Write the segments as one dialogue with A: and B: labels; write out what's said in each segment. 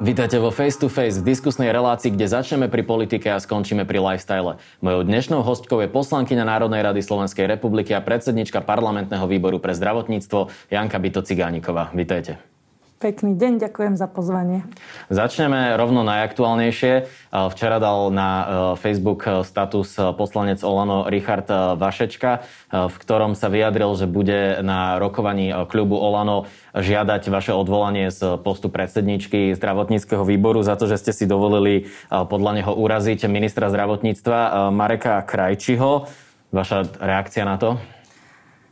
A: Vítajte vo Face to Face v diskusnej relácii, kde začneme pri politike a skončíme pri lifestyle. Mojou dnešnou hostkou je poslankyňa Národnej rady Slovenskej republiky a predsednička parlamentného výboru pre zdravotníctvo Janka Bito Cigániková. Vítajte.
B: Pekný deň, ďakujem za pozvanie.
A: Začneme rovno najaktuálnejšie. Včera dal na e, Facebook status poslanec Olano Richard Vašečka, v ktorom sa vyjadril, že bude na rokovaní klubu Olano žiadať vaše odvolanie z postu predsedničky zdravotníckého výboru za to, že ste si dovolili podľa neho uraziť ministra zdravotníctva Mareka Krajčiho. Vaša reakcia na to?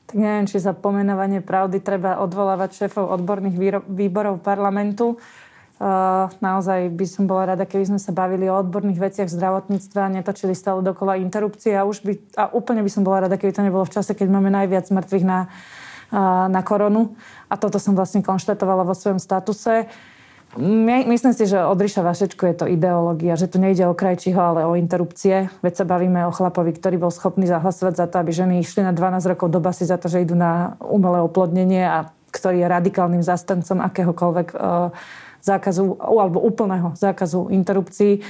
B: Tak neviem, či za pomenovanie pravdy treba odvolávať šéfov odborných výborov parlamentu. Uh, naozaj by som bola rada, keby sme sa bavili o odborných veciach zdravotníctva a netočili stále dokola interrupcie a, už by, a úplne by som bola rada, keby to nebolo v čase, keď máme najviac mŕtvych na, uh, na koronu. A toto som vlastne konštatovala vo svojom statuse. My, myslím si, že od Ríša Vašečku je to ideológia, že tu nejde o krajčího, ale o interrupcie. Veď sa bavíme o chlapovi, ktorý bol schopný zahlasovať za to, aby ženy išli na 12 rokov do basy za to, že idú na umelé oplodnenie a ktorý je radikálnym zastancom akéhokoľvek uh, zákazu alebo úplného zákazu interrupcií.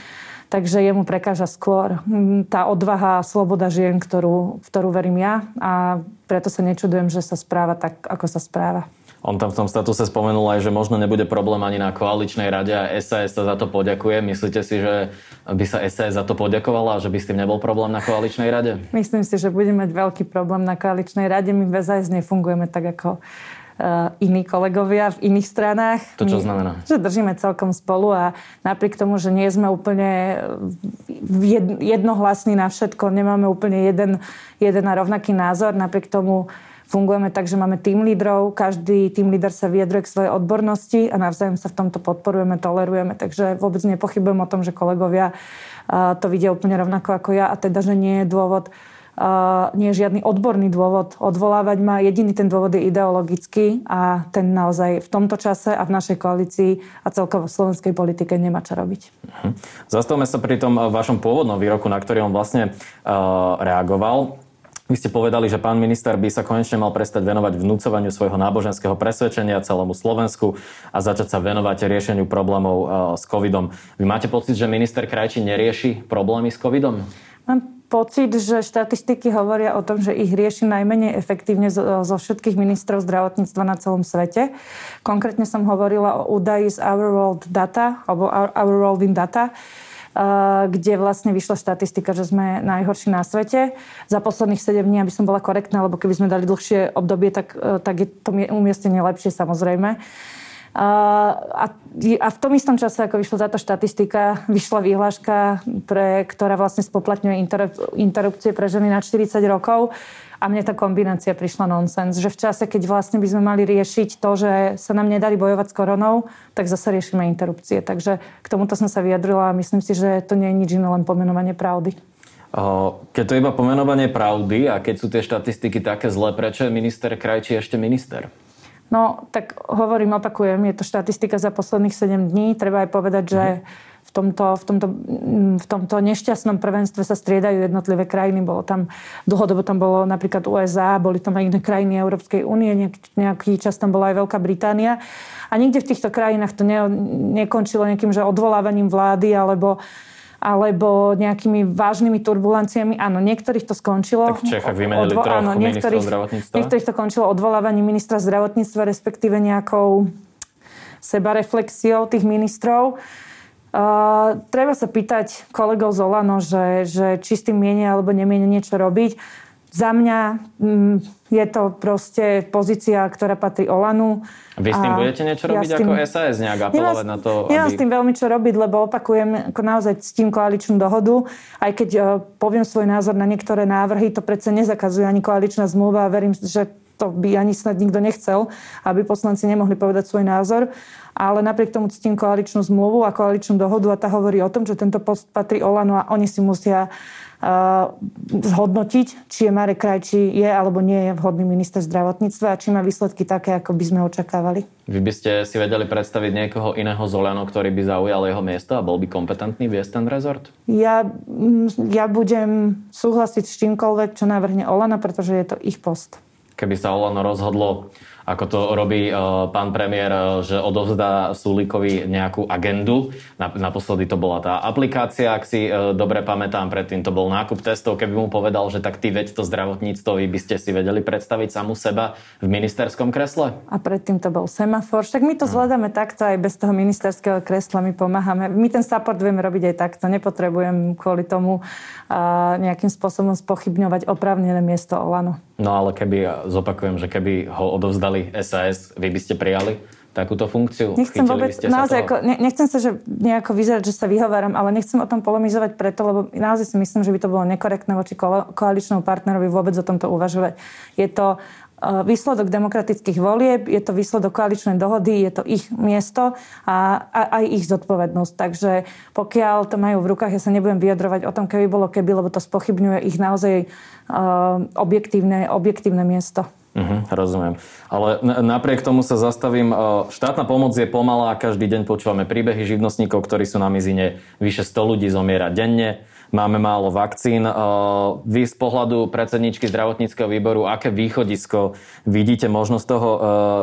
B: Takže jemu prekáža skôr tá odvaha a sloboda žien, ktorú, v ktorú verím ja a preto sa nečudujem, že sa správa tak, ako sa správa.
A: On tam v tom statuse spomenul aj, že možno nebude problém ani na koaličnej rade a SAS sa za to poďakuje. Myslíte si, že by sa SAS za to poďakovala a že by s tým nebol problém na koaličnej rade?
B: Myslím si, že budeme mať veľký problém na koaličnej rade. My v SAS nefungujeme tak ako uh, iní kolegovia v iných stranách.
A: To čo znamená?
B: Že držíme celkom spolu a napriek tomu, že nie sme úplne jednohlasní na všetko, nemáme úplne jeden, jeden a rovnaký názor, napriek tomu Fungujeme tak, že máme tým lídrov, každý tým líder sa vyjadruje k svojej odbornosti a navzájom sa v tomto podporujeme, tolerujeme. Takže vôbec nepochybujem o tom, že kolegovia to vidia úplne rovnako ako ja a teda, že nie je dôvod nie je žiadny odborný dôvod odvolávať ma. Jediný ten dôvod je ideologický a ten naozaj v tomto čase a v našej koalícii a celkovo v slovenskej politike nemá čo robiť. Uh-huh.
A: Zastavme sa pri tom vašom pôvodnom výroku, na ktorý on vlastne uh, reagoval. Vy ste povedali, že pán minister by sa konečne mal prestať venovať vnúcovaniu svojho náboženského presvedčenia celému Slovensku a začať sa venovať riešeniu problémov e, s covidom. Vy máte pocit, že minister Krajčí nerieši problémy s covidom?
B: Mám pocit, že štatistiky hovoria o tom, že ich rieši najmenej efektívne zo, všetkých ministrov zdravotníctva na celom svete. Konkrétne som hovorila o údaji z Our World Data, alebo Our World in Data, kde vlastne vyšla štatistika, že sme najhorší na svete. Za posledných 7 dní, aby som bola korektná, lebo keby sme dali dlhšie obdobie, tak, e, tak je to umiestnenie lepšie samozrejme. A, a v tom istom čase, ako vyšla táto štatistika, vyšla výhláška, pre, ktorá vlastne spoplatňuje interrupcie pre ženy na 40 rokov. A mne tá kombinácia prišla nonsens, že v čase, keď vlastne by sme mali riešiť to, že sa nám nedali bojovať s koronou, tak zase riešime interrupcie. Takže k tomuto som sa vyjadrila a myslím si, že to nie je nič iné, len pomenovanie pravdy.
A: Keď to je iba pomenovanie pravdy a keď sú tie štatistiky také zlé, prečo je minister Krajčí ešte minister?
B: No, tak hovorím, opakujem, je to štatistika za posledných 7 dní. Treba aj povedať, že v tomto, v, tomto, v tomto nešťastnom prvenstve sa striedajú jednotlivé krajiny. Bolo tam, dlhodobo tam bolo napríklad USA, boli tam aj iné krajiny Európskej únie, nejak, nejaký čas tam bola aj Veľká Británia. A nikde v týchto krajinách to ne, nekončilo nejakým že odvolávaním vlády alebo alebo nejakými vážnymi turbulenciami. Áno, niektorých to skončilo.
A: Tak v Čechách vymenili odvo- troch áno, niektorých, zdravotníctva.
B: Niektorých to končilo odvolávaním ministra zdravotníctva, respektíve nejakou sebareflexiou tých ministrov. Uh, treba sa pýtať kolegov z Olano, že, že či s tým mienia alebo nemienia niečo robiť. Za mňa mm, je to proste pozícia, ktorá patrí Olanu.
A: Vy s tým budete niečo robiť ja tým, ako SAS, nejak apelovať na to?
B: Aby... Nemám s tým veľmi čo robiť, lebo opakujem, ako naozaj s tým koaličnú dohodu. Aj keď uh, poviem svoj názor na niektoré návrhy, to predsa nezakazuje ani koaličná zmluva a verím, že to by ani snad nikto nechcel, aby poslanci nemohli povedať svoj názor. Ale napriek tomu ctím koaličnú zmluvu a koaličnú dohodu a tá hovorí o tom, že tento post patrí Olanu a oni si musia zhodnotiť, či je Marek Krajčí je alebo nie je vhodný minister zdravotníctva a či má výsledky také, ako by sme očakávali.
A: Vy by ste si vedeli predstaviť niekoho iného z Oľano, ktorý by zaujal jeho miesto a bol by kompetentný viesť ten rezort?
B: Ja, ja budem súhlasiť s čímkoľvek, čo navrhne Olano, pretože je to ich post.
A: Keby sa Olano rozhodlo ako to robí uh, pán premiér, uh, že odovzdá Sulíkovi nejakú agendu. Naposledy to bola tá aplikácia, ak si uh, dobre pamätám, predtým to bol nákup testov. Keby mu povedal, že tak ty veď to zdravotníctvo, vy by ste si vedeli predstaviť samú seba v ministerskom kresle?
B: A predtým to bol semafor. Tak my to hm. zvládame takto aj bez toho ministerského kresla, my pomáhame. My ten support vieme robiť aj takto. Nepotrebujem kvôli tomu nejakým spôsobom spochybňovať oprávnené miesto Olano.
A: No ale keby, zopakujem, že keby ho odovzdali SAS, vy by ste prijali takúto funkciu?
B: Nechcem vôbec, naozaj, ako, ne, nechcem sa že nejako vyzerať, že sa vyhováram, ale nechcem o tom polemizovať preto, lebo naozaj si myslím, že by to bolo nekorektné voči koaličnému partnerovi vôbec o tomto uvažovať. Je to výsledok demokratických volieb, je to výsledok koaličnej dohody, je to ich miesto a, aj ich zodpovednosť. Takže pokiaľ to majú v rukách, ja sa nebudem vyjadrovať o tom, keby bolo keby, lebo to spochybňuje ich naozaj uh, objektívne, objektívne miesto.
A: Uh-huh, rozumiem. Ale napriek tomu sa zastavím. Eh, štátna pomoc je pomalá, každý deň počúvame príbehy živnostníkov, ktorí sú na mizine. Vyše 100 ľudí zomiera denne máme málo vakcín. Vy z pohľadu predsedničky zdravotníckého výboru, aké východisko vidíte možnosť toho,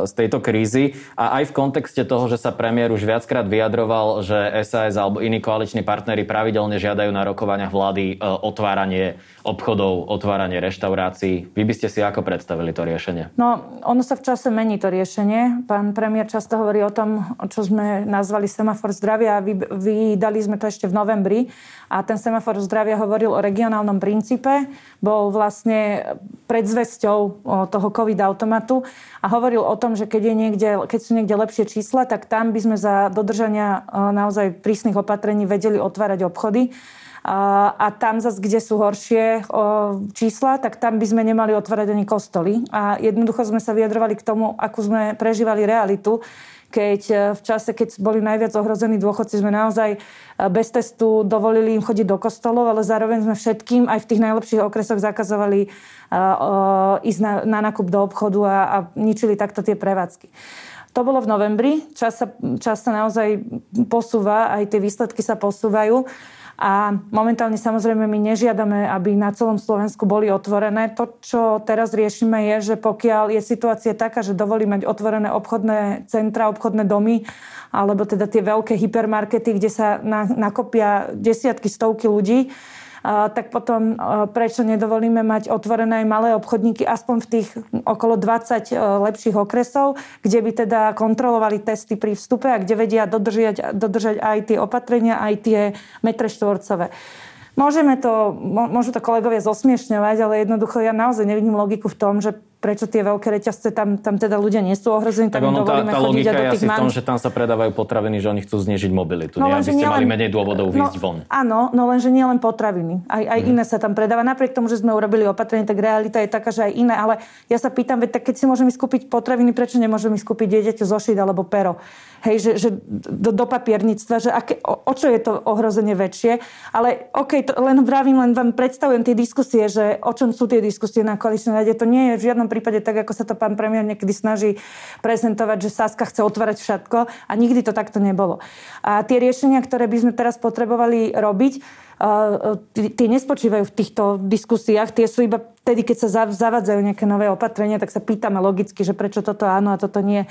A: z tejto krízy a aj v kontexte toho, že sa premiér už viackrát vyjadroval, že SAS alebo iní koaliční partnery pravidelne žiadajú na rokovaniach vlády otváranie obchodov, otváranie reštaurácií. Vy by ste si ako predstavili to riešenie?
B: No, ono sa v čase mení to riešenie. Pán premiér často hovorí o tom, čo sme nazvali semafor zdravia. Vy, vydali sme to ešte v novembri a ten semafor zdravia hovoril o regionálnom princípe, bol vlastne predzvesťou toho COVID automatu a hovoril o tom, že keď, je niekde, keď sú niekde lepšie čísla, tak tam by sme za dodržania naozaj prísnych opatrení vedeli otvárať obchody. A, tam zase, kde sú horšie čísla, tak tam by sme nemali otvárať ani kostoly. A jednoducho sme sa vyjadrovali k tomu, akú sme prežívali realitu keď e, v čase, keď boli najviac ohrození dôchodci, sme naozaj e, bez testu dovolili im chodiť do kostolov, ale zároveň sme všetkým aj v tých najlepších okresoch zakazovali uh, ísť na, na nákup do obchodu a, a ničili takto tie prevádzky. To bolo v novembri, čas sa, čas sa naozaj posúva, aj tie výsledky sa posúvajú. A momentálne samozrejme my nežiadame, aby na celom Slovensku boli otvorené. To, čo teraz riešime, je, že pokiaľ je situácia taká, že dovolí mať otvorené obchodné centra, obchodné domy, alebo teda tie veľké hypermarkety, kde sa nakopia desiatky, stovky ľudí, tak potom prečo nedovolíme mať otvorené aj malé obchodníky aspoň v tých okolo 20 e, lepších okresov, kde by teda kontrolovali testy pri vstupe a kde vedia dodržať, dodržať aj tie opatrenia, aj tie metre štvorcové. Môžeme to, môžu to kolegovia zosmiešňovať, ale jednoducho ja naozaj nevidím logiku v tom, že prečo tie veľké reťazce, tam, tam teda ľudia nie sú ohrození, tak, tak ono, tá, tá logika je asi
A: v tom, že tam sa predávajú potraviny, že oni chcú znižiť mobilitu, no, nie? aby ste mali menej dôvodov výjsť no, von.
B: Áno, no lenže nie len potraviny, aj, aj hmm. iné sa tam predáva. Napriek tomu, že sme urobili opatrenie, tak realita je taká, že aj iné, ale ja sa pýtam, veď tak keď si môžeme skúpiť potraviny, prečo nemôžeme skúpiť dieťaťu zošiť alebo pero? Hej, že, že do, do papierníctva, že aké, o, o čo je to ohrozenie väčšie. Ale OK, to len vravím, len vám predstavujem tie diskusie, že o čom sú tie diskusie na koaličnej rade. To nie je v žiadnom prípade tak, ako sa to pán premiér niekedy snaží prezentovať, že Saska chce otvárať všetko a nikdy to takto nebolo. A tie riešenia, ktoré by sme teraz potrebovali robiť, tie nespočívajú v týchto diskusiách, tie sú iba vtedy, keď sa zavadzajú nejaké nové opatrenia, tak sa pýtame logicky, že prečo toto áno a toto nie.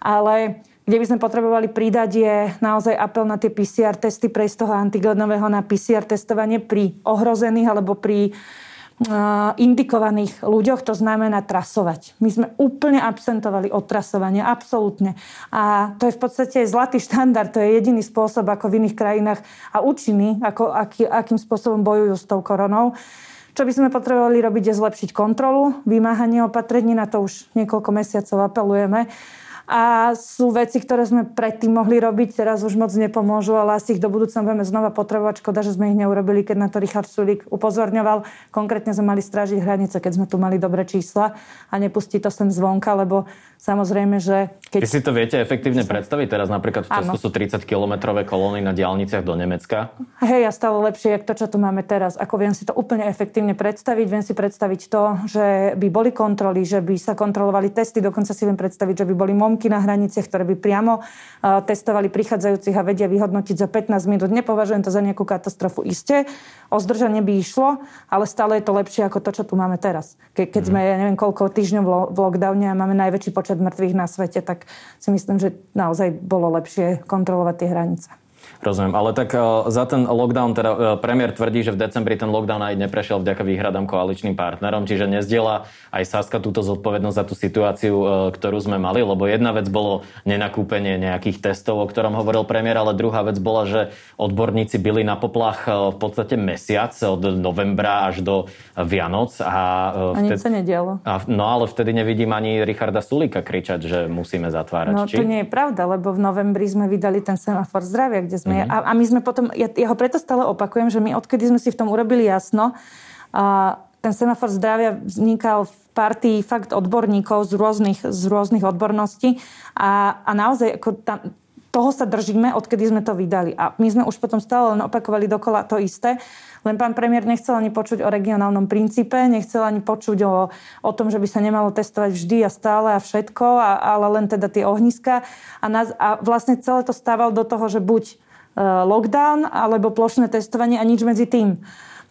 B: Ale kde by sme potrebovali pridať, je naozaj apel na tie PCR testy, prejsť z toho antigenového na PCR testovanie pri ohrozených alebo pri indikovaných ľuďoch, to znamená trasovať. My sme úplne absentovali od trasovania, absolútne. A to je v podstate zlatý štandard, to je jediný spôsob ako v iných krajinách a účinný, ako, aký, akým spôsobom bojujú s tou koronou. Čo by sme potrebovali robiť, je zlepšiť kontrolu, vymáhanie opatrení, na to už niekoľko mesiacov apelujeme a sú veci, ktoré sme predtým mohli robiť, teraz už moc nepomôžu, ale asi ich do budúcna budeme znova potrebovať. Škoda, že sme ich neurobili, keď na to Richard Sulik upozorňoval. Konkrétne sme mali strážiť hranice, keď sme tu mali dobré čísla a nepustiť to sem zvonka, lebo Samozrejme, že...
A: Keď... Vy si to viete efektívne predstaviť? Teraz napríklad v Česku sú 30-kilometrové kolóny na diálniciach do Nemecka.
B: Hej, a stále lepšie, jak to, čo tu máme teraz. Ako viem si to úplne efektívne predstaviť. Viem si predstaviť to, že by boli kontroly, že by sa kontrolovali testy. Dokonca si viem predstaviť, že by boli momky na hraniciach, ktoré by priamo uh, testovali prichádzajúcich a vedia vyhodnotiť za 15 minút. Nepovažujem to za nejakú katastrofu. Isté, o zdržanie by išlo, ale stále je to lepšie ako to, čo tu máme teraz. Ke, keď mm. sme, ja neviem, koľko týždňov v lockdowne a máme najväčší počet mŕtvych na svete, tak si myslím, že naozaj bolo lepšie kontrolovať tie hranice.
A: Rozumiem, ale tak uh, za ten lockdown, teda uh, premiér tvrdí, že v decembri ten lockdown aj neprešiel vďaka výhradám koaličným partnerom, čiže nezdiela aj Saska túto zodpovednosť za tú situáciu, uh, ktorú sme mali, lebo jedna vec bolo nenakúpenie nejakých testov, o ktorom hovoril premiér, ale druhá vec bola, že odborníci byli na poplach v podstate mesiac od novembra až do Vianoc.
B: A, uh, a nič sa nedialo.
A: A, no ale vtedy nevidím ani Richarda Sulika kričať, že musíme zatvárať.
B: No
A: či?
B: to nie je pravda, lebo v novembri sme vydali ten semafor zdravia, kde sme, mm-hmm. a, a my sme potom, ja, ja ho preto stále opakujem, že my odkedy sme si v tom urobili jasno, a ten semafor zdravia vznikal v partii fakt odborníkov z rôznych, z rôznych odborností a, a naozaj ako tam, toho sa držíme, odkedy sme to vydali. A my sme už potom stále len opakovali dokola to isté. Len pán premiér nechcel ani počuť o regionálnom princípe, nechcel ani počuť o, o tom, že by sa nemalo testovať vždy a stále a všetko, a, ale len teda tie ohniska. A, nás, a vlastne celé to stával do toho, že buď lockdown alebo plošné testovanie a nič medzi tým.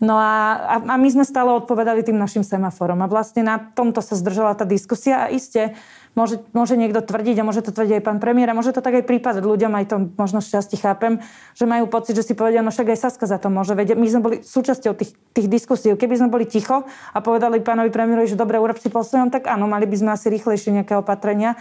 B: No a, a my sme stále odpovedali tým našim semaforom. A vlastne na tomto sa zdržala tá diskusia a iste Môže, môže niekto tvrdiť, a môže to tvrdiť aj pán premiér, a môže to tak aj prípadať ľuďom, aj to možno šťastie chápem, že majú pocit, že si povedia, no však aj Saska za to môže vedieť. My sme boli súčasťou tých, tých diskusí. Keby sme boli ticho a povedali pánovi premiérovi, že dobre, urob si po svojom, tak áno, mali by sme asi rýchlejšie nejaké opatrenia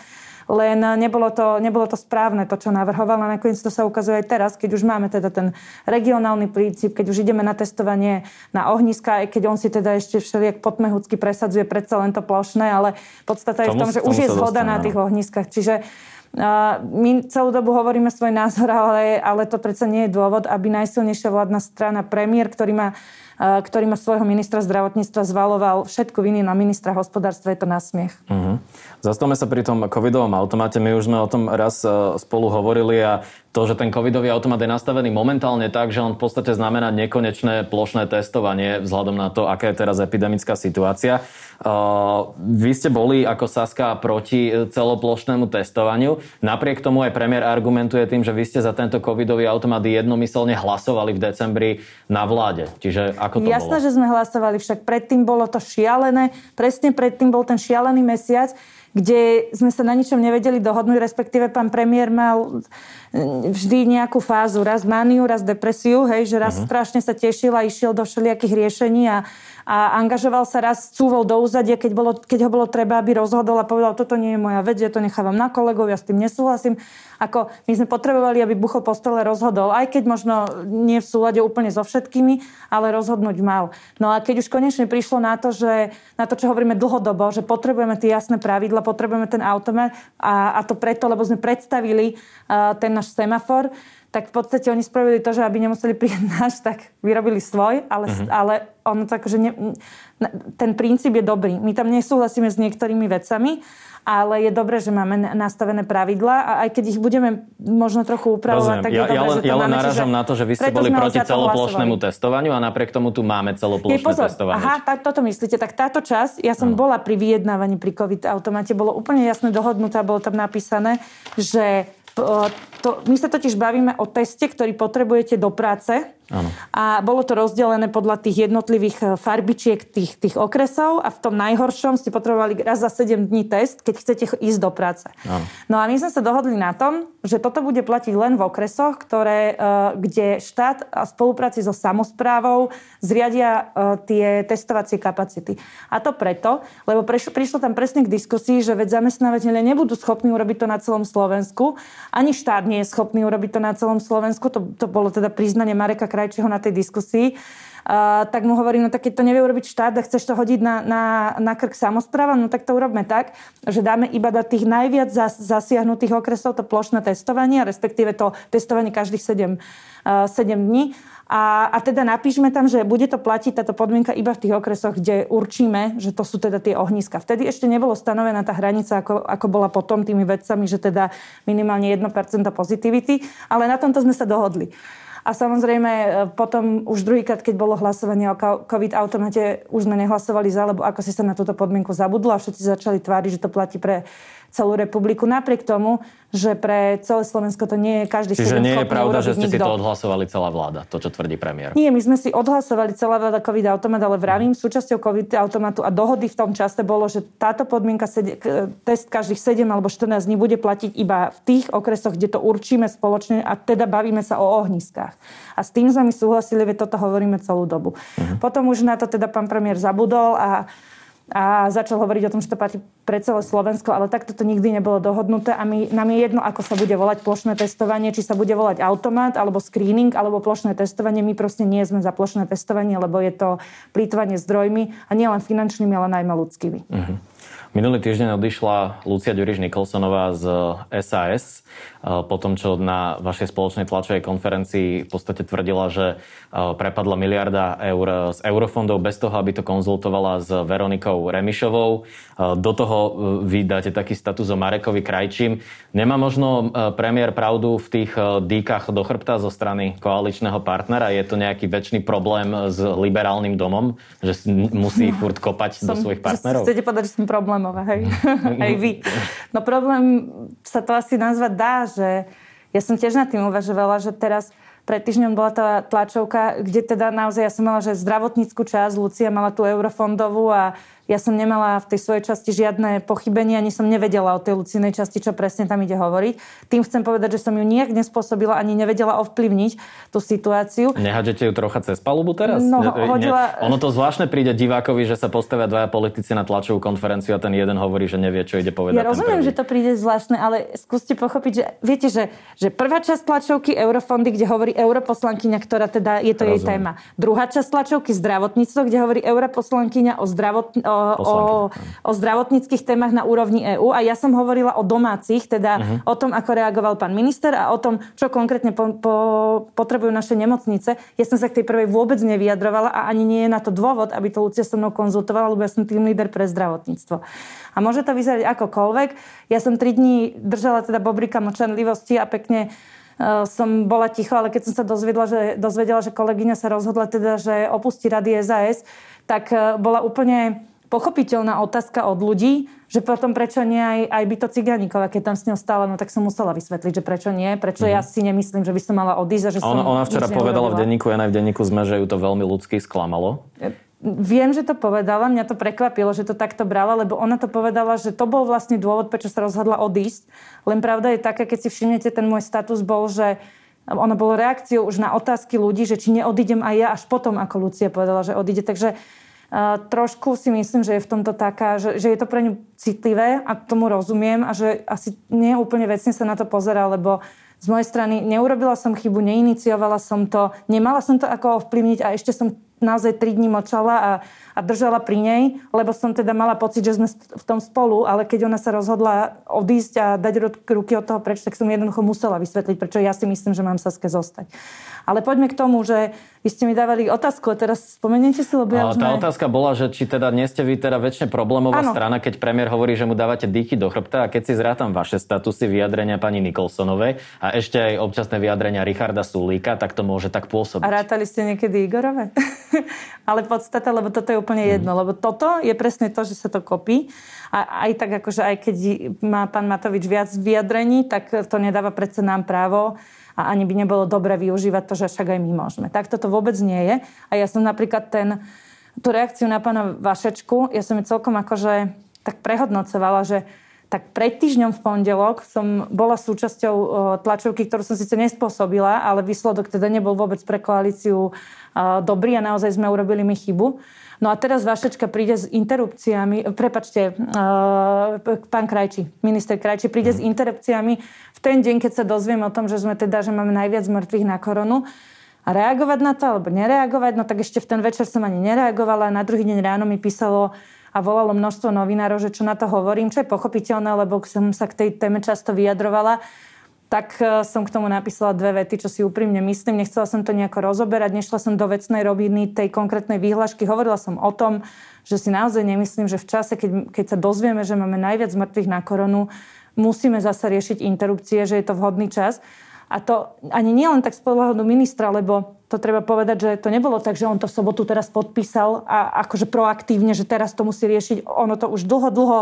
B: len nebolo to, nebolo to správne to, čo navrhoval a nakoniec to sa ukazuje aj teraz, keď už máme teda ten regionálny princíp, keď už ideme na testovanie na ohniska, aj keď on si teda ešte všelijak potmehúcky presadzuje predsa len to plošné, ale podstata je v tom, že už je zhoda na tých ohniskách. Čiže my celú dobu hovoríme svoj názor, ale, ale to predsa nie je dôvod, aby najsilnejšia vládna strana, premiér, ktorý má ktorý má svojho ministra zdravotníctva zvaloval všetko viny na ministra hospodárstva, je to nasmiech. Uh-huh.
A: Zastavme sa pri tom covidovom automate. My už sme o tom raz e, spolu hovorili a to, že ten covidový automat je nastavený momentálne tak, že on v podstate znamená nekonečné plošné testovanie vzhľadom na to, aká je teraz epidemická situácia. Uh, vy ste boli ako Saska proti celoplošnému testovaniu. Napriek tomu aj premiér argumentuje tým, že vy ste za tento covidový automat jednomyselne hlasovali v decembri na vláde. Čiže ako to
B: Jasné,
A: bolo?
B: že sme hlasovali, však predtým bolo to šialené. Presne predtým bol ten šialený mesiac, kde sme sa na ničom nevedeli dohodnúť, respektíve pán premiér mal vždy nejakú fázu, raz maniu, raz depresiu, hej, že raz uh-huh. strašne sa tešil a išiel do všelijakých riešení a a angažoval sa raz, cúvol do úzadia, keď, bolo, keď ho bolo treba, aby rozhodol a povedal, toto nie je moja vec, ja to nechávam na kolegov, ja s tým nesúhlasím. Ako my sme potrebovali, aby Buchol po stole rozhodol, aj keď možno nie v súlade úplne so všetkými, ale rozhodnúť mal. No a keď už konečne prišlo na to, že na to, čo hovoríme dlhodobo, že potrebujeme tie jasné pravidla, potrebujeme ten automat a, a to preto, lebo sme predstavili uh, ten náš semafor, tak v podstate oni spravili to, že aby nemuseli prijať náš, tak vyrobili svoj, ale, uh-huh. ale ono tak, že ne, ten princíp je dobrý. My tam nesúhlasíme s niektorými vecami, ale je dobré, že máme nastavené pravidla a aj keď ich budeme možno trochu upravovať, Rozumiem. tak je ja, dobré,
A: ja len,
B: že to
A: ja
B: len
A: narážam na to, že vy ste boli proti celoplošnému testovaniu a napriek tomu tu máme celoplošné je, pozor, testovanie.
B: Aha, tak toto myslíte. Tak táto časť, ja som no. bola pri vyjednávaní pri COVID automate, bolo úplne jasne dohodnuté bolo tam napísané, že to, my sa totiž bavíme o teste, ktorý potrebujete do práce Ano. A bolo to rozdelené podľa tých jednotlivých e, farbičiek tých, tých okresov a v tom najhoršom ste potrebovali raz za 7 dní test, keď chcete ísť do práce. Ano. No a my sme sa dohodli na tom, že toto bude platiť len v okresoch, ktoré, e, kde štát a spolupráci so samozprávou zriadia e, tie testovacie kapacity. A to preto, lebo prišlo tam presne k diskusii, že veď zamestnávateľe nebudú schopní urobiť to na celom Slovensku, ani štát nie je schopný urobiť to na celom Slovensku. To, to bolo teda priznanie Mareka Krajčího na tej diskusii, Uh, tak mu hovorím, no tak keď to nevie urobiť štát a chceš to hodiť na, na, na krk samozpráva, no tak to urobme tak, že dáme iba do tých najviac zas, zasiahnutých okresov to plošné testovanie, respektíve to testovanie každých 7, uh, 7 dní. A, a teda napíšme tam, že bude to platiť táto podmienka iba v tých okresoch, kde určíme, že to sú teda tie ohniska. Vtedy ešte nebolo stanovená tá hranica, ako, ako bola potom tými vedcami, že teda minimálne 1% pozitivity, ale na tomto sme sa dohodli. A samozrejme e, potom už druhýkrát, keď bolo hlasovanie o COVID automate, už sme nehlasovali za, lebo ako si sa na túto podmienku zabudlo a všetci začali tváriť, že to platí pre celú republiku. Napriek tomu, že pre celé Slovensko to nie je každý
A: Čiže nie je pravda, že ste si to odhlasovali celá vláda, to, čo tvrdí premiér.
B: Nie, my sme si odhlasovali celá vláda COVID automat, ale vravím, súčasťou COVID automatu a dohody v tom čase bolo, že táto podmienka, test každých 7 alebo 14 dní bude platiť iba v tých okresoch, kde to určíme spoločne a teda bavíme sa o ohniskách. A s tým sme my súhlasili, veď toto hovoríme celú dobu. Uh-huh. Potom už na to teda pán premiér zabudol a a začal hovoriť o tom, že to platí pre celé Slovensko, ale takto to nikdy nebolo dohodnuté a my, nám je jedno, ako sa bude volať plošné testovanie, či sa bude volať automat, alebo screening, alebo plošné testovanie. My proste nie sme za plošné testovanie, lebo je to plýtvanie zdrojmi a nielen finančnými, ale najmä ľudskými. Uh-huh.
A: Minulý týždeň odišla Lucia Ďuriš Nikolsonová z SAS eh, po tom, čo na vašej spoločnej tlačovej konferencii v podstate tvrdila, že eh, prepadla miliarda eur z eurofondov bez toho, aby to konzultovala s Veronikou Remišovou. Eh, do toho vy dáte taký status o Marekovi Krajčím. Nemá možno premiér pravdu v tých dýkach do chrbta zo strany koaličného partnera? Je to nejaký väčší problém s liberálnym domom, že musí no, furt kopať som, do svojich partnerov?
B: Chcete povedať, že som problém problémové, hej? Aj vy. No problém sa to asi nazvať dá, že ja som tiež nad tým uvažovala, že teraz pred týždňom bola tá tlačovka, kde teda naozaj ja som mala, že zdravotníckú časť, Lucia mala tú eurofondovú a ja som nemala v tej svojej časti žiadne pochybenie, ani som nevedela o tej Lucinej časti, čo presne tam ide hovoriť. Tým chcem povedať, že som ju nijak nespôsobila, ani nevedela ovplyvniť tú situáciu.
A: Nehádžete ju trocha cez palubu teraz?
B: No, hodila...
A: ne, ono to zvláštne príde divákovi, že sa postavia dvaja politici na tlačovú konferenciu a ten jeden hovorí, že nevie, čo ide povedať.
B: Ja rozumiem, že to príde zvláštne, ale skúste pochopiť, že viete, že, že prvá časť tlačovky eurofondy, kde hovorí europoslankyňa, ktorá teda je to rozumiem. jej téma. Druhá časť tlačovky zdravotníctvo, kde hovorí europoslankyňa o, zdravot, o o, o zdravotníckých témach na úrovni EÚ a ja som hovorila o domácich, teda uh-huh. o tom, ako reagoval pán minister a o tom, čo konkrétne po, po, potrebujú naše nemocnice. Ja som sa k tej prvej vôbec nevyjadrovala a ani nie je na to dôvod, aby to Lucia so mnou konzultovala, lebo ja som tým líder pre zdravotníctvo. A môže to vyzerať akokoľvek. Ja som tri dní držala teda bobrika močanlivosti a pekne uh, som bola ticho, ale keď som sa dozvedela, že, dozvedela, že kolegyňa sa rozhodla teda, že opustí rady SAS, tak uh, bola úplne pochopiteľná otázka od ľudí, že potom prečo nie aj, aj by to Ciganíková, keď tam s ňou stála, no tak som musela vysvetliť, že prečo nie, prečo mm-hmm. ja si nemyslím, že by som mala odísť. A že
A: ona,
B: som
A: ona včera povedala v denníku, aj v denníku sme, že ju to veľmi ľudsky sklamalo.
B: Viem, že to povedala, mňa to prekvapilo, že to takto brala, lebo ona to povedala, že to bol vlastne dôvod, prečo sa rozhodla odísť. Len pravda je taká, keď si všimnete, ten môj status bol, že ona bol reakciou už na otázky ľudí, že či neodídem aj ja, až potom, ako Lucia povedala, že odíde. Takže trošku si myslím, že je v tomto taká, že, že je to pre ňu citlivé a tomu rozumiem a že asi nie úplne vecne sa na to pozera, lebo z mojej strany neurobila som chybu, neiniciovala som to, nemala som to ako ovplyvniť a ešte som naozaj 3 dní močala a, držala pri nej, lebo som teda mala pocit, že sme v tom spolu, ale keď ona sa rozhodla odísť a dať ruky od toho preč, tak som jednoducho musela vysvetliť, prečo ja si myslím, že mám Saske zostať. Ale poďme k tomu, že vy ste mi dávali otázku a teraz spomeniete si, lebo ja
A: Tá otázka bola, že či teda nie ste vy teda väčšine problémová ano. strana, keď premiér hovorí, že mu dávate dýchy do chrbta a keď si zrátam vaše statusy vyjadrenia pani Nikolsonovej a ešte aj občasné vyjadrenia Richarda Sulíka, tak to môže tak pôsobiť.
B: A rátali ste niekedy Igorové? Ale podstata, lebo toto je úplne jedno, mm. lebo toto je presne to, že sa to kopí. A aj tak, akože aj keď má pán Matovič viac vyjadrení, tak to nedáva predsa nám právo a ani by nebolo dobre využívať to, že však aj my môžeme. Tak toto vôbec nie je. A ja som napríklad ten, tú reakciu na pána Vašečku, ja som ju celkom akože tak prehodnocovala, že tak pred týždňom v pondelok som bola súčasťou tlačovky, ktorú som síce nespôsobila, ale výsledok teda nebol vôbec pre koalíciu dobrý a naozaj sme urobili mi chybu. No a teraz Vašečka príde s interrupciami, prepačte, pán Krajči, minister Krajči, príde s mhm. interrupciami v ten deň, keď sa dozviem o tom, že sme teda, že máme najviac mŕtvych na koronu. a reagovať na to, alebo nereagovať. No tak ešte v ten večer som ani nereagovala. Na druhý deň ráno mi písalo a volalo množstvo novinárov, že čo na to hovorím, čo je pochopiteľné, lebo som sa k tej téme často vyjadrovala tak e, som k tomu napísala dve vety, čo si úprimne myslím. Nechcela som to nejako rozoberať, nešla som do vecnej roviny tej konkrétnej výhľašky. Hovorila som o tom, že si naozaj nemyslím, že v čase, keď, keď sa dozvieme, že máme najviac mŕtvych na koronu, musíme zase riešiť interrupcie, že je to vhodný čas. A to ani nie len tak z pohľadu ministra, lebo to treba povedať, že to nebolo tak, že on to v sobotu teraz podpísal a akože proaktívne, že teraz to musí riešiť. Ono to už dlho, dlho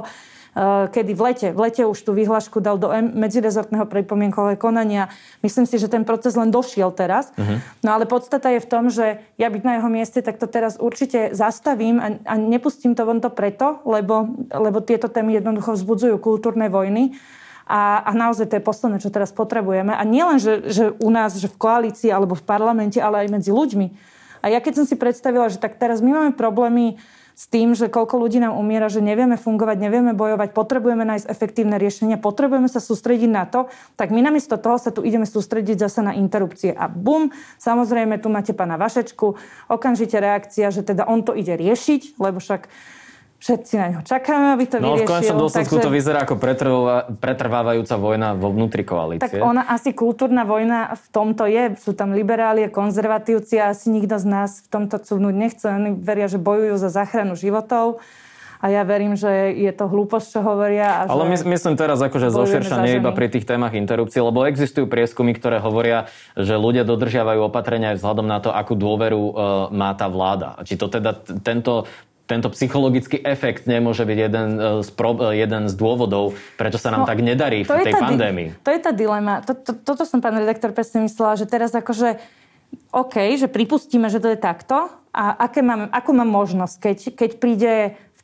B: kedy v lete, v lete už tú vyhlášku dal do medzirezortného pripomienkového konania. Myslím si, že ten proces len došiel teraz. Uh-huh. No ale podstata je v tom, že ja byť na jeho mieste, tak to teraz určite zastavím a, a nepustím to von to preto, lebo, lebo tieto témy jednoducho vzbudzujú kultúrne vojny. A, a naozaj to je posledné, čo teraz potrebujeme. A nielen, že, že u nás, že v koalícii alebo v parlamente, ale aj medzi ľuďmi. A ja keď som si predstavila, že tak teraz my máme problémy s tým, že koľko ľudí nám umiera, že nevieme fungovať, nevieme bojovať, potrebujeme nájsť efektívne riešenia, potrebujeme sa sústrediť na to, tak my namiesto toho sa tu ideme sústrediť zase na interrupcie. A bum, samozrejme, tu máte pána Vašečku, okamžite reakcia, že teda on to ide riešiť, lebo však všetci na ňo čakáme, aby to no, vyriešil.
A: No v konečnom dôsledku takže... to vyzerá ako pretrvá, pretrvávajúca vojna vo vnútri koalície.
B: Tak ona asi kultúrna vojna v tomto je. Sú tam liberáli konzervatívci a asi nikto z nás v tomto cúvnuť nechce. Oni veria, že bojujú za záchranu životov a ja verím, že je to hlúposť, čo hovoria. A
A: Ale my, myslím teraz akože zoširša nie iba pri tých témach interrupcií, lebo existujú prieskumy, ktoré hovoria, že ľudia dodržiavajú opatrenia aj vzhľadom na to, akú dôveru uh, má tá vláda. Či to teda tento tento psychologický efekt nemôže byť jeden e, z, pro, e, jeden z dôvodov, prečo sa nám no, tak nedarí v tej pandémii.
B: Di- to je tá dilema. To, to, toto som, pán redaktor, presne myslela, že teraz akože OK, že pripustíme, že to je takto a aké mám, akú mám možnosť, keď, keď príde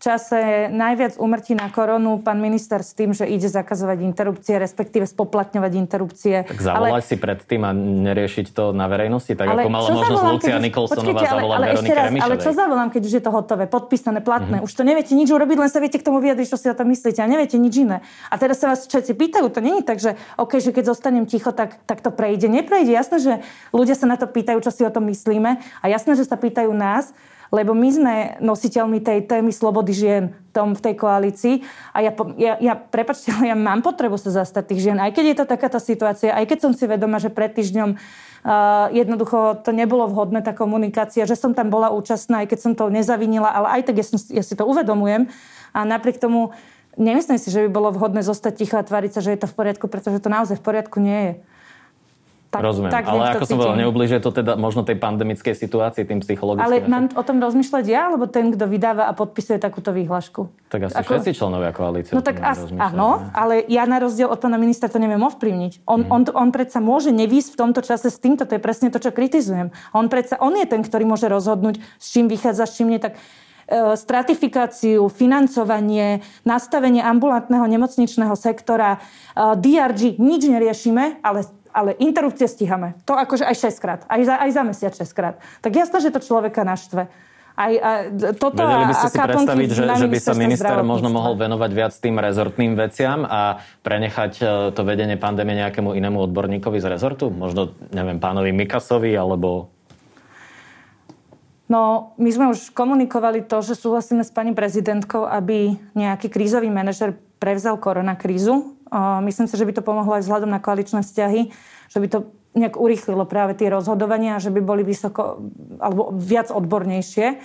B: čase najviac umrtí na koronu pán minister s tým, že ide zakazovať interrupcie, respektíve spoplatňovať interrupcie.
A: Tak zavolať ale... si predtým a neriešiť to na verejnosti, tak ale ako mala možnosť Lucia keď... Nikolsonová zavolať ale, ale Veronike raz,
B: Ale čo zavolám, keď už je to hotové, podpísané, platné? Mm-hmm. Už to neviete nič urobiť, len sa viete k tomu vyjadriť, čo si o tom myslíte a neviete nič iné. A teraz sa vás všetci pýtajú, to není tak, že OK, že keď zostanem ticho, tak, tak to prejde. Neprejde. Jasné, že ľudia sa na to pýtajú, čo si o tom myslíme a jasné, že sa pýtajú nás, lebo my sme nositeľmi tej témy slobody žien tom, v tej koalícii. A ja, ja, ja prepačte, ja mám potrebu sa zastať tých žien, aj keď je to takáto situácia, aj keď som si vedoma, že pred týždňom uh, jednoducho to nebolo vhodné, tá komunikácia, že som tam bola účastná, aj keď som to nezavinila, ale aj tak ja, som, ja si to uvedomujem. A napriek tomu nemyslím si, že by bolo vhodné zostať ticho a tváriť sa, že je to v poriadku, pretože to naozaj v poriadku nie je.
A: Tak, Rozumiem, tak ale ako som povedal, neubližuje to teda možno tej pandemickej situácii, tým psychologickým.
B: Ale mám o tom rozmýšľať ja, alebo ten, kto vydáva a podpisuje takúto výhľašku?
A: Tak asi ako... všetci členovia koalície.
B: No tak as, áno, ale ja na rozdiel od pána ministra to neviem ovplyvniť. On, mm. on, on predsa môže nevýsť v tomto čase s týmto, to je presne to, čo kritizujem. On predsa, on je ten, ktorý môže rozhodnúť, s čím vychádza, s čím nie. Tak e, stratifikáciu, financovanie, nastavenie ambulantného nemocničného sektora, e, DRG, nič neriešime, ale ale interrupcie stíhame. To akože aj 6 krát. Aj za, aj za mesiac 6 krát. Tak jasno, že to človeka naštve. Aj, a toto
A: Vedeli by ste si predstaviť, že, že by sa minister možno mohol venovať viac tým rezortným veciam a prenechať e, to vedenie pandémie nejakému inému odborníkovi z rezortu? Možno, neviem, pánovi Mikasovi alebo...
B: No, my sme už komunikovali to, že súhlasíme s pani prezidentkou, aby nejaký krízový manažer prevzal koronakrízu Myslím si, že by to pomohlo aj vzhľadom na koaličné vzťahy, že by to nejak urýchlilo práve tie rozhodovania, že by boli vysoko, alebo viac odbornejšie.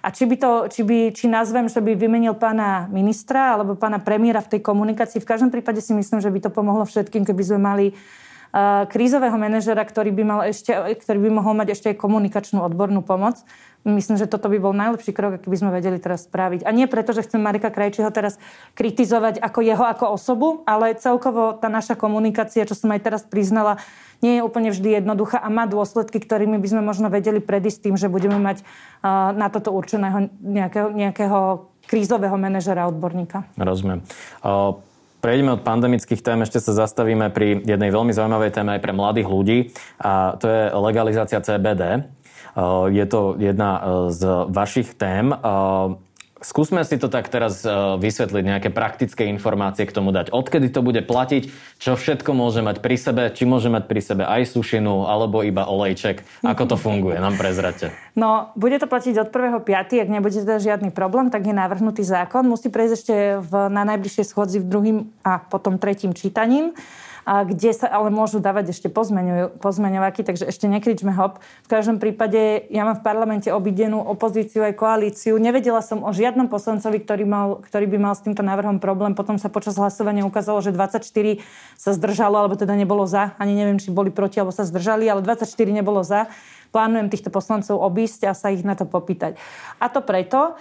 B: A či, by to, či, by, či nazvem, že by vymenil pána ministra alebo pána premiéra v tej komunikácii, v každom prípade si myslím, že by to pomohlo všetkým, keby sme mali uh, krízového manažera, ktorý by, mal ešte, ktorý by mohol mať ešte aj komunikačnú odbornú pomoc. Myslím, že toto by bol najlepší krok, aký by sme vedeli teraz spraviť. A nie preto, že chcem Marika Krajčího teraz kritizovať ako jeho ako osobu, ale celkovo tá naša komunikácia, čo som aj teraz priznala, nie je úplne vždy jednoduchá a má dôsledky, ktorými by sme možno vedeli predísť tým, že budeme mať uh, na toto určeného nejakého, nejakého krízového manažera, odborníka.
A: Rozumiem. Uh... Prejdeme od pandemických tém, ešte sa zastavíme pri jednej veľmi zaujímavej téme aj pre mladých ľudí a to je legalizácia CBD. Eh, je to jedna eh, z vašich tém. Eh, Skúsme si to tak teraz vysvetliť, nejaké praktické informácie k tomu dať. Odkedy to bude platiť, čo všetko môže mať pri sebe, či môže mať pri sebe aj sušinu, alebo iba olejček. Ako to funguje? Nám prezrate.
B: No, bude to platiť od 1.5., ak nebude teda žiadny problém, tak je navrhnutý zákon. Musí prejsť ešte v, na najbližšej schodzi v druhým a potom tretím čítaním a kde sa ale môžu dávať ešte pozmeňovaky, takže ešte nekričme hop. V každom prípade ja mám v parlamente obidenú opozíciu aj koalíciu. Nevedela som o žiadnom poslancovi, ktorý, mal, ktorý by mal s týmto návrhom problém. Potom sa počas hlasovania ukázalo, že 24 sa zdržalo, alebo teda nebolo za. Ani neviem, či boli proti, alebo sa zdržali, ale 24 nebolo za. Plánujem týchto poslancov obísť a sa ich na to popýtať. A to preto,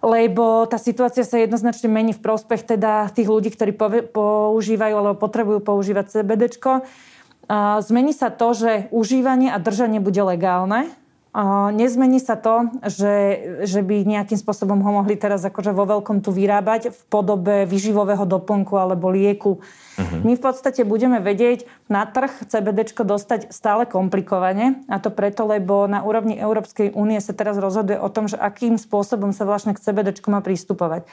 B: lebo tá situácia sa jednoznačne mení v prospech teda tých ľudí, ktorí používajú alebo potrebujú používať CBD. Zmení sa to, že užívanie a držanie bude legálne Nezmení sa to, že, že by nejakým spôsobom ho mohli teraz akože vo veľkom tu vyrábať v podobe vyživového doplnku alebo lieku. Uh-huh. My v podstate budeme vedieť na trh CBD dostať stále komplikovane a to preto, lebo na úrovni Európskej únie sa teraz rozhoduje o tom, že akým spôsobom sa vlastne k CBD má prístupovať.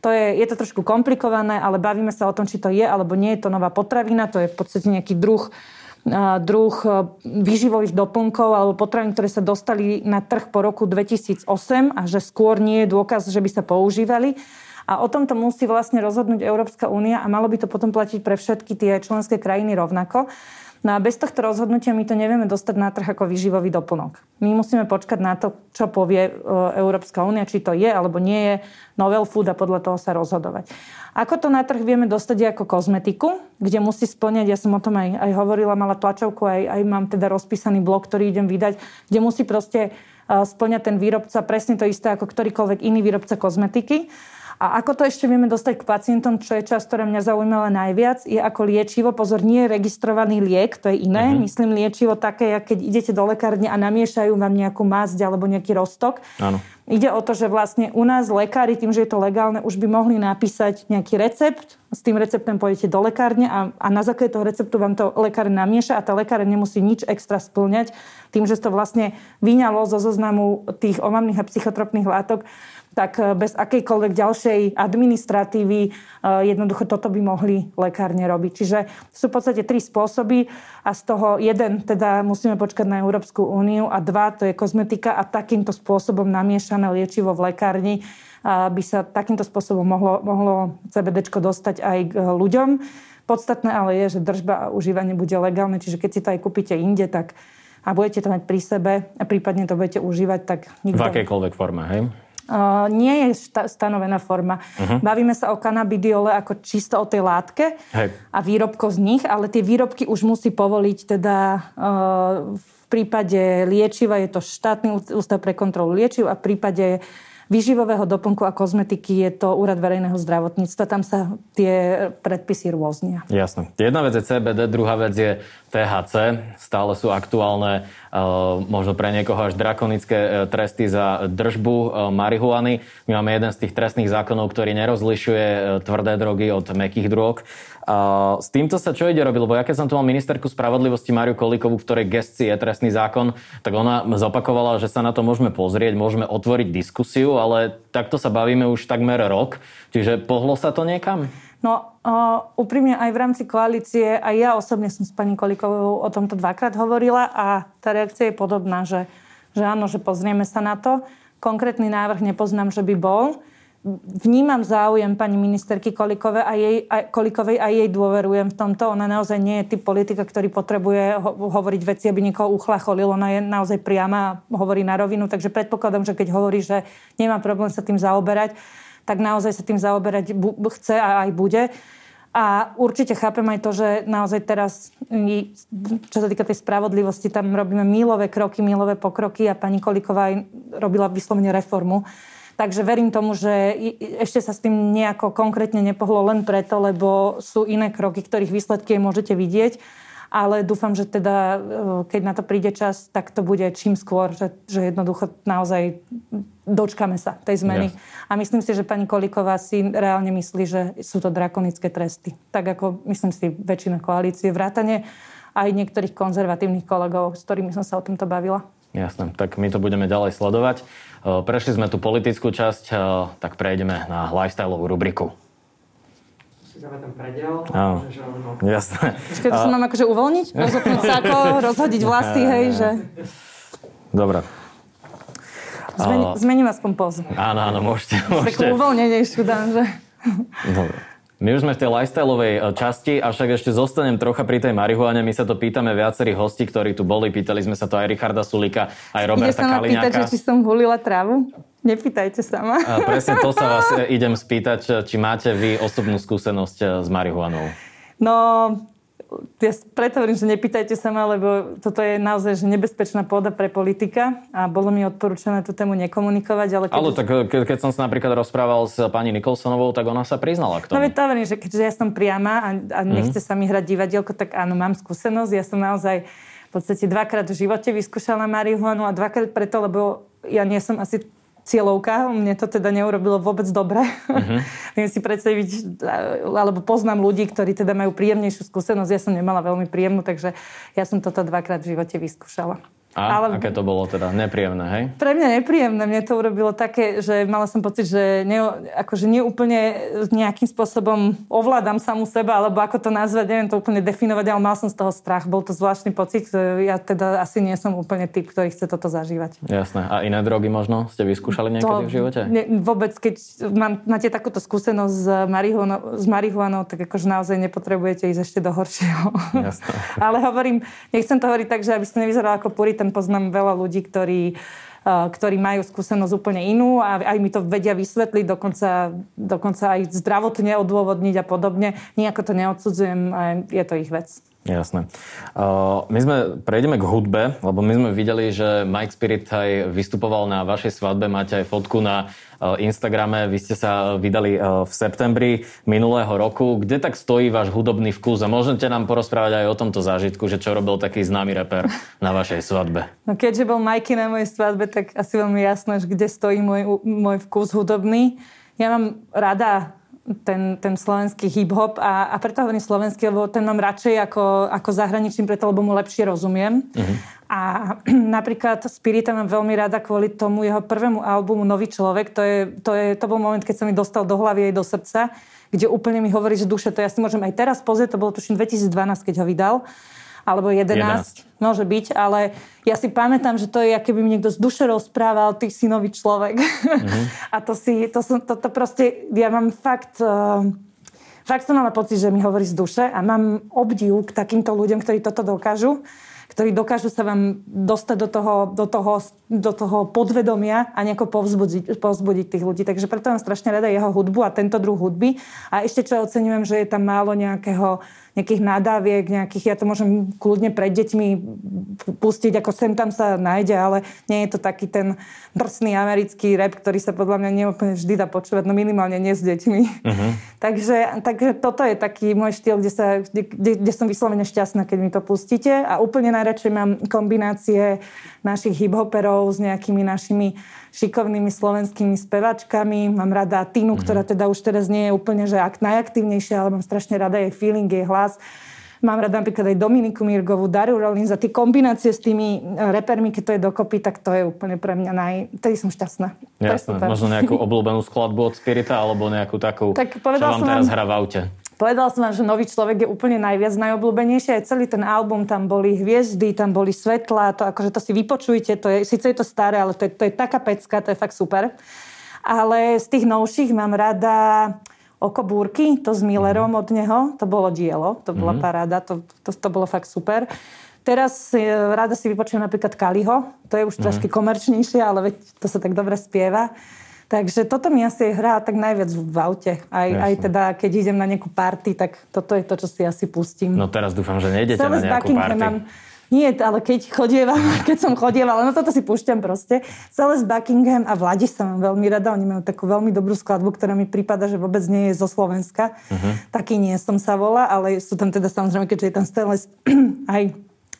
B: To je, je to trošku komplikované, ale bavíme sa o tom, či to je alebo nie je to nová potravina, to je v podstate nejaký druh druh e, výživových doplnkov alebo potravín, ktoré sa dostali na trh po roku 2008 a že skôr nie je dôkaz, že by sa používali. A o tomto musí vlastne rozhodnúť Európska únia a malo by to potom platiť pre všetky tie členské krajiny rovnako. No a bez tohto rozhodnutia my to nevieme dostať na trh ako výživový doplnok. My musíme počkať na to, čo povie e, Európska únia, či to je alebo nie je novel food a podľa toho sa rozhodovať. Ako to na trh vieme dostať ako kozmetiku, kde musí splňať, ja som o tom aj, aj hovorila, mala tlačovku, aj, aj mám teda rozpísaný blog, ktorý idem vydať, kde musí proste e, splňať ten výrobca presne to isté ako ktorýkoľvek iný výrobca kozmetiky. A ako to ešte vieme dostať k pacientom, čo je čas, ktoré mňa zaujímala najviac, je ako liečivo. Pozor, nie je registrovaný liek, to je iné. Uh-huh. Myslím liečivo také, keď idete do lekárne a namiešajú vám nejakú masť alebo nejaký roztok. Áno. Ide o to, že vlastne u nás lekári, tým, že je to legálne, už by mohli napísať nejaký recept, s tým receptom pôjdete do lekárne a, a na základe toho receptu vám to lekár namieša a tá lekár nemusí nič extra splňať tým, že to vlastne vyňalo zo zoznamu tých omamných a psychotropných látok tak eh, bez akejkoľvek ďalšej administratívy eh, jednoducho toto by mohli lekárne robiť. Čiže sú v podstate tri spôsoby a z toho jeden teda musíme počkať na Európsku úniu a dva to je kozmetika a takýmto spôsobom namiešané liečivo v lekárni by sa takýmto spôsobom mohlo, mohlo CBD dostať aj k ľuďom. Podstatné ale je, že držba a užívanie bude legálne, čiže keď si to aj kúpite inde, tak a budete to mať pri sebe a prípadne to budete užívať, tak
A: nikto... V akejkoľvek forme, hej?
B: Nie je šta- stanovená forma. Uh-huh. Bavíme sa o kanabidiole ako čisto o tej látke Hej. a výrobko z nich, ale tie výrobky už musí povoliť teda uh, v prípade liečiva je to štátny ústav pre kontrolu liečiv a v prípade výživového doplnku a kozmetiky je to Úrad verejného zdravotníctva. Tam sa tie predpisy rôznia.
A: Jasné. Jedna vec je CBD, druhá vec je THC. Stále sú aktuálne možno pre niekoho až drakonické eh, tresty za držbu eh, marihuany. My máme jeden z tých trestných zákonov, ktorý nerozlišuje tvrdé drogy od mekých drog. S týmto sa čo ide robiť? Lebo ja keď som tu mal ministerku spravodlivosti Mariu Kolíkovú, v ktorej gestii je trestný zákon, tak ona zopakovala, že sa na to môžeme pozrieť, môžeme otvoriť diskusiu, ale takto sa bavíme už takmer rok. Čiže pohlo sa to niekam?
B: No, uh, úprimne aj v rámci koalície, aj ja osobne som s pani Kolíkovou o tomto dvakrát hovorila a tá reakcia je podobná, že, že áno, že pozrieme sa na to. Konkrétny návrh nepoznám, že by bol vnímam záujem pani ministerky Kolikovej a, jej, a, Kolikovej a jej dôverujem v tomto. Ona naozaj nie je typ politika, ktorý potrebuje ho, hovoriť veci, aby niekoho uchlacholil. Ona je naozaj priama a hovorí na rovinu, takže predpokladám, že keď hovorí, že nemá problém sa tým zaoberať, tak naozaj sa tým zaoberať bu- chce a aj bude. A určite chápem aj to, že naozaj teraz, čo sa týka tej spravodlivosti, tam robíme mílové kroky, mílové pokroky a pani Koliková robila vyslovene reformu Takže verím tomu, že ešte sa s tým nejako konkrétne nepohlo len preto, lebo sú iné kroky, ktorých výsledky môžete vidieť. Ale dúfam, že teda, e, keď na to príde čas, tak to bude čím skôr, že, že jednoducho naozaj dočkame sa tej zmeny. Yes. A myslím si, že pani Kolíková si reálne myslí, že sú to drakonické tresty. Tak ako myslím si väčšina koalície vrátane aj niektorých konzervatívnych kolegov, s ktorými som sa o tomto bavila.
A: Jasné, tak my to budeme ďalej sledovať. Prešli sme tú politickú časť, tak prejdeme na lifestyleovú rubriku.
C: Si dáme ten predel. Áno,
A: jasné.
B: Ešte to sa mám akože uvoľniť? Rozopnúť sako, rozhodiť vlasy, hej, že...
A: Dobre.
B: Zmeni, zmením aspoň pozu.
A: Áno, áno, môžete. môžete.
B: Takú uvoľnenejšiu dám, že...
A: Dobre. My už sme v tej lifestyleovej e, časti, avšak ešte zostanem trocha pri tej marihuane. My sa to pýtame viacerých hostí, ktorí tu boli. Pýtali sme sa to aj Richarda Sulika, aj Roberta Ide sa ma
B: pýtať, že či som hulila trávu? Nepýtajte sa ma.
A: A presne to sa vás idem spýtať, či máte vy osobnú skúsenosť e, s marihuanou.
B: No, ja preto hovorím, že nepýtajte sa ma, lebo toto je naozaj že nebezpečná pôda pre politika a bolo mi odporúčané tú tému nekomunikovať. Ale, keď...
A: ale tak ke, keď som sa napríklad rozprával s pani Nikolsonovou, tak ona sa priznala k tomu.
B: No veď to hovorím, že keďže ja som priama a, a mhm. nechce sa mi hrať divadielko, tak áno, mám skúsenosť. Ja som naozaj v podstate dvakrát v živote vyskúšala marihuanu a dvakrát preto, lebo ja nie som asi cieľovka. Mne to teda neurobilo vôbec dobre. Uh-huh. Viem si predstaviť, alebo poznám ľudí, ktorí teda majú príjemnejšiu skúsenosť. Ja som nemala veľmi príjemnú, takže ja som toto dvakrát v živote vyskúšala.
A: A ale, aké to bolo teda? Nepríjemné, hej?
B: Pre mňa nepríjemné. Mne to urobilo také, že mala som pocit, že ne, akože neúplne nejakým spôsobom ovládam samú seba, alebo ako to nazvať, neviem to úplne definovať, ale mal som z toho strach. Bol to zvláštny pocit. Ja teda asi nie som úplne typ, ktorý chce toto zažívať.
A: Jasné. A iné drogy možno? Ste vyskúšali niekedy to, v živote?
B: Ne, vôbec, keď mám, máte takúto skúsenosť s marihuanou, s marihuanou, tak akože naozaj nepotrebujete ísť ešte do horšieho. Jasné. ale hovorím, nechcem to hovoriť tak, že aby ste nevyzeral ako puritan tam poznám veľa ľudí, ktorí ktorí majú skúsenosť úplne inú a aj mi to vedia vysvetliť, dokonca, dokonca aj zdravotne odôvodniť a podobne. Nijako to neodsudzujem, je to ich vec.
A: Jasné. Uh, my sme, prejdeme k hudbe, lebo my sme videli, že Mike Spirit aj vystupoval na vašej svadbe, máte aj fotku na Instagrame, vy ste sa vydali uh, v septembri minulého roku. Kde tak stojí váš hudobný vkus a môžete nám porozprávať aj o tomto zážitku, že čo robil taký známy reper na vašej svadbe?
B: No keďže bol Mikey na mojej svadbe, tak asi veľmi jasné, že kde stojí môj, môj vkus hudobný. Ja mám rada ten, ten slovenský hip-hop a, a preto hovorím slovenský, lebo ten mám radšej ako, ako zahraničný, preto lebo mu lepšie rozumiem. Uh-huh. A napríklad Spirita mám veľmi rada kvôli tomu jeho prvému albumu Nový človek. To, je, to, je, to bol moment, keď sa mi dostal do hlavy aj do srdca, kde úplne mi hovorí, že duše, to ja si môžem aj teraz pozrieť, to bolo tuším 2012, keď ho vydal alebo 11, 11. Môže byť, ale ja si pamätám, že to je, keby mi niekto z duše rozprával, ty si nový človek. Mm-hmm. a to si, to, som, to, to proste, ja mám fakt... Uh, fakt som mala pocit, že mi hovorí z duše a mám obdiv k takýmto ľuďom, ktorí toto dokážu ktorí dokážu sa vám dostať do toho, do toho, do toho podvedomia a nejako povzbudiť, povzbudiť tých ľudí. Takže preto mám strašne rada jeho hudbu a tento druh hudby. A ešte čo oceňujem, že je tam málo nejakého nejakých nadáviek, nejakých, ja to môžem kľudne pred deťmi pustiť, ako sem tam sa nájde, ale nie je to taký ten drsný americký rap, ktorý sa podľa mňa neúplne vždy dá počúvať, no minimálne nie s deťmi. Uh-huh. takže, takže toto je taký môj štýl, kde, sa, kde, kde, kde som vyslovene šťastná, keď mi to pustíte a úplne najradšej mám kombinácie našich hiphoperov s nejakými našimi šikovnými slovenskými spevačkami. Mám rada Tinu, mm-hmm. ktorá teda už teraz nie je úplne že najaktívnejšia, ale mám strašne rada jej feeling, jej hlas. Mám rada napríklad aj Dominiku Mirgovú, Daru Rollins a tie kombinácie s tými e, repermi, keď to je dokopy, tak to je úplne pre mňa naj... Tedy som šťastná.
A: Jasné. Možno nejakú obľúbenú skladbu od Spirita alebo nejakú takú, tak čo vám teraz vám... hrá v aute.
B: Povedala som vám, že Nový človek je úplne najviac najobľúbenejší. Aj celý ten album, tam boli hviezdy, tam boli svetla, to akože to si vypočujte, to je, síce je to staré, ale to je, to je taká pecka, to je fakt super. Ale z tých novších mám rada Oko búrky, to s Millerom od neho, to bolo dielo, to bola mm-hmm. paráda, to, to, to bolo fakt super. Teraz e, rada si vypočujem napríklad Kaliho, to je už mm-hmm. trošku komerčnejšie, ale veď to sa tak dobre spieva. Takže toto mi asi hrá tak najviac v aute. Aj, aj teda, keď idem na nejakú party, tak toto je to, čo si asi pustím.
A: No teraz dúfam, že nejdete Celé na nejakú party. Mám,
B: nie, ale keď chodievam, keď som chodievala, no toto si púšťam proste. Celé z Buckingham a Vladi sa mám veľmi rada. Oni majú takú veľmi dobrú skladbu, ktorá mi prípada, že vôbec nie je zo Slovenska. Uh-huh. Taký nie som sa volá, ale sú tam teda samozrejme, keďže je tam stále aj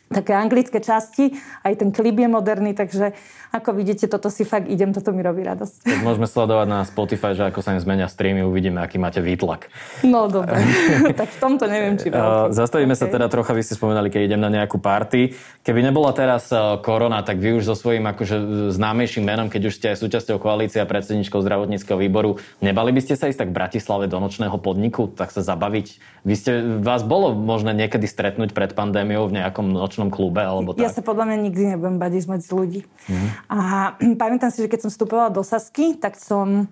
B: také anglické časti, aj ten klip je moderný, takže ako vidíte, toto si fakt idem, toto mi robí radosť.
A: Tak môžeme sledovať na Spotify, že ako sa im zmenia streamy, uvidíme, aký máte výtlak.
B: No dobre, tak v tomto neviem, či veľký.
A: Zastavíme okay. sa teda trocha, vy ste spomenali, keď idem na nejakú party. Keby nebola teraz korona, tak vy už so svojím akože známejším menom, keď už ste aj súčasťou koalície a predsedničkou zdravotníckého výboru, nebali by ste sa ísť tak v Bratislave do nočného podniku, tak sa zabaviť? Vy ste, vás bolo možné niekedy stretnúť pred pandémiou v nejakom nočnom nočnom klube alebo tak?
B: Ja sa podľa mňa nikdy nebudem badiť medzi ľudí. Mm. A pamätám si, že keď som vstupovala do Sasky, tak som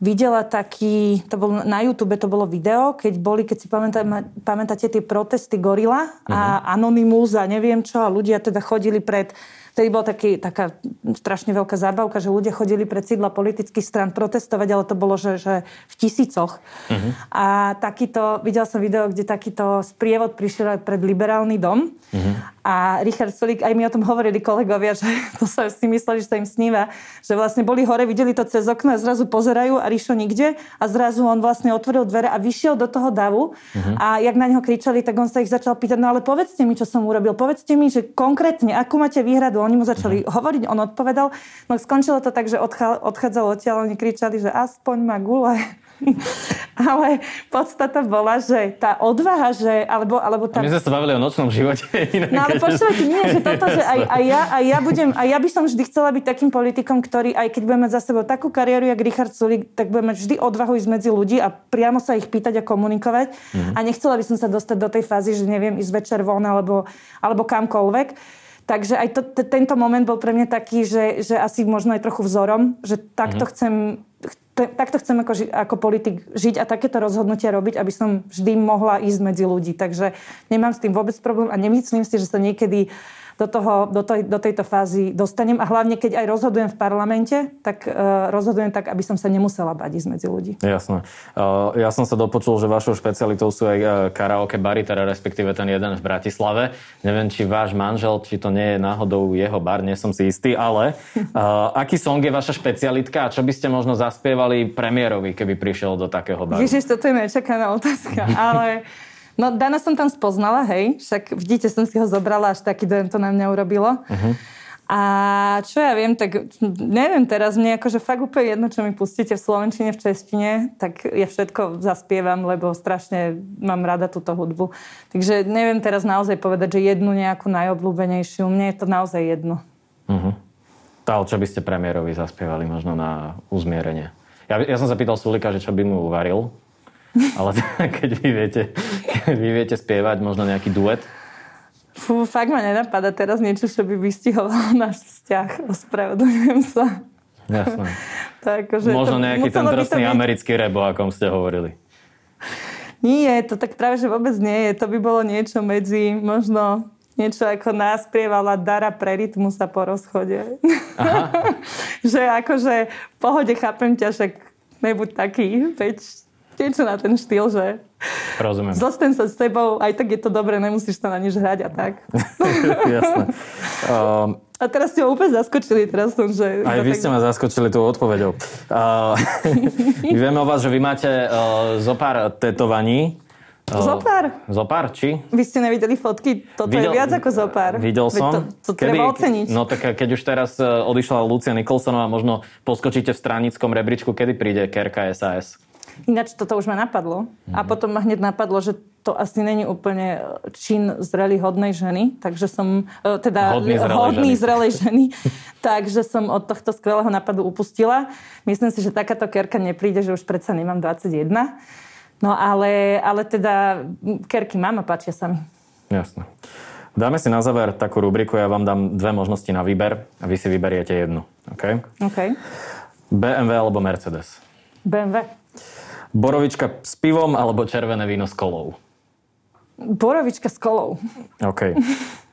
B: videla taký, to bolo na YouTube to bolo video, keď boli, keď si pamätá, pamätáte tie protesty Gorila a uh-huh. Anonymous a neviem čo a ľudia teda chodili pred Vtedy bola taký, taká strašne veľká zábavka, že ľudia chodili pred sídla politických stran protestovať, ale to bolo, že, že v tisícoch. Uh-huh. A takýto, videl som video, kde takýto sprievod prišiel pred liberálny dom. Uh-huh. A Richard Sulik, aj mi o tom hovorili kolegovia, že to sa si mysleli, že sa im sníva, že vlastne boli hore, videli to cez okno a zrazu pozerajú a Rišo nikde a zrazu on vlastne otvoril dvere a vyšiel do toho davu uh-huh. a jak na neho kričali, tak on sa ich začal pýtať, no ale povedzte mi, čo som urobil, povedzte mi, že konkrétne, akú máte výhradu, oni mu začali uh-huh. hovoriť, on odpovedal. No skončilo to tak, že odchádzal odtiaľ, oni kričali, že aspoň ma gule. Ale podstata bola, že tá odvaha, že... Alebo, alebo tá...
A: My sme sa bavili o nočnom živote.
B: Inak, no ale počúvajte, nie, že toto, že aj, aj, ja, aj, ja budem, aj ja by som vždy chcela byť takým politikom, ktorý, aj keď budeme mať za sebou takú kariéru, jak Richard Sulik, tak budeme vždy odvahu ísť medzi ľudí a priamo sa ich pýtať a komunikovať. Mm-hmm. A nechcela by som sa dostať do tej fázy, že neviem, ísť večer von alebo, alebo kamkoľvek. Takže aj to, t- tento moment bol pre mňa taký, že, že asi možno aj trochu vzorom, že takto mm-hmm. chcem takto chcem ako, ako politik žiť a takéto rozhodnutia robiť, aby som vždy mohla ísť medzi ľudí. Takže nemám s tým vôbec problém a nemyslím si, že sa niekedy do, toho, do, tej, do tejto fázy dostanem. A hlavne, keď aj rozhodujem v parlamente, tak uh, rozhodujem tak, aby som sa nemusela bať ísť medzi ľudí.
A: Jasné. Uh, ja som sa dopočul, že vašou špecialitou sú aj uh, karaoke bary, teda respektíve ten jeden v Bratislave. Neviem, či váš manžel, či to nie je náhodou jeho bar, nie som si istý, ale uh, aký song je vaša špecialitka a čo by ste možno zaspievali premiérovi, keby prišiel do takého baru?
B: Ježiš, toto je nečakaná otázka, ale... No Dana som tam spoznala, hej, však vidíte, som si ho zobrala, až taký dojem to na mňa urobilo. Uh-huh. A čo ja viem, tak neviem teraz, mne akože fakt úplne jedno, čo mi pustíte v Slovenčine, v Češtine, tak ja všetko zaspievam, lebo strašne mám rada túto hudbu. Takže neviem teraz naozaj povedať, že jednu nejakú najobľúbenejšiu, mne je to naozaj jedno.
A: Uh-huh. Tá, čo by ste premiérovi zaspievali možno na uzmierenie? Ja, ja som sa pýtal Sulika, že čo by mu uvaril, ale keď vy viete, keď vy viete spievať možno nejaký duet?
B: Fú, fakt ma nenapadá teraz niečo, čo by vystihovalo náš vzťah. Ospravedlňujem sa.
A: Jasné. tak, akože možno nejaký ten drsný byť... americký rebo, o akom ste hovorili.
B: Nie, to tak práve, že vôbec nie je. To by bolo niečo medzi možno niečo ako náspievala Dara pre rytmu sa po rozchode. Aha. že akože v pohode chápem ťa, však nebuď taký, veď niečo na ten štýl, že
A: Rozumiem.
B: Zostaň sa s tebou, aj tak je to dobré, nemusíš sa na nič hrať a tak.
A: Jasné. Um,
B: a teraz ste ho úplne zaskočili, teraz som, že...
A: Aj vy tak... ste ma zaskočili tou odpoveďou. Uh, my vieme o vás, že vy máte uh, zo pár tetovaní.
B: Uh, zopár?
A: Zopár, či?
B: Vy ste nevideli fotky? Toto Videl, je viac ako zopár.
A: Videl som.
B: to, to kedy, treba oceniť.
A: No tak keď už teraz odišla Lucia Nikolsonová, možno poskočíte v stranickom rebríčku, kedy príde Kerka SAS?
B: Ináč toto už ma napadlo. Mm-hmm. A potom ma hneď napadlo, že to asi není úplne čin zrelý hodnej ženy, takže som, e, teda
A: hodný zrelej
B: hodný ženy. zrelej ženy, takže som od tohto skvelého nápadu upustila. Myslím si, že takáto kerka nepríde, že už predsa nemám 21. No ale, ale teda kerky mám a páčia sa mi.
A: Jasné. Dáme si na záver takú rubriku, ja vám dám dve možnosti na výber a vy si vyberiete jednu. OK?
B: OK.
A: BMW alebo Mercedes?
B: BMW.
A: Borovička s pivom alebo červené víno s kolou?
B: Borovička s kolou.
A: OK.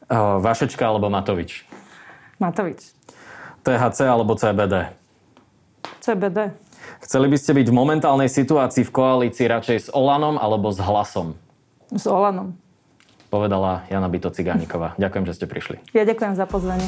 A: Uh, Vašečka alebo Matovič?
B: Matovič.
A: THC alebo CBD?
B: CBD.
A: Chceli by ste byť v momentálnej situácii v koalícii radšej s Olanom alebo s Hlasom?
B: S Olanom.
A: Povedala Jana Byto Cigániková. Ďakujem, že ste prišli.
B: Ja ďakujem za pozvanie.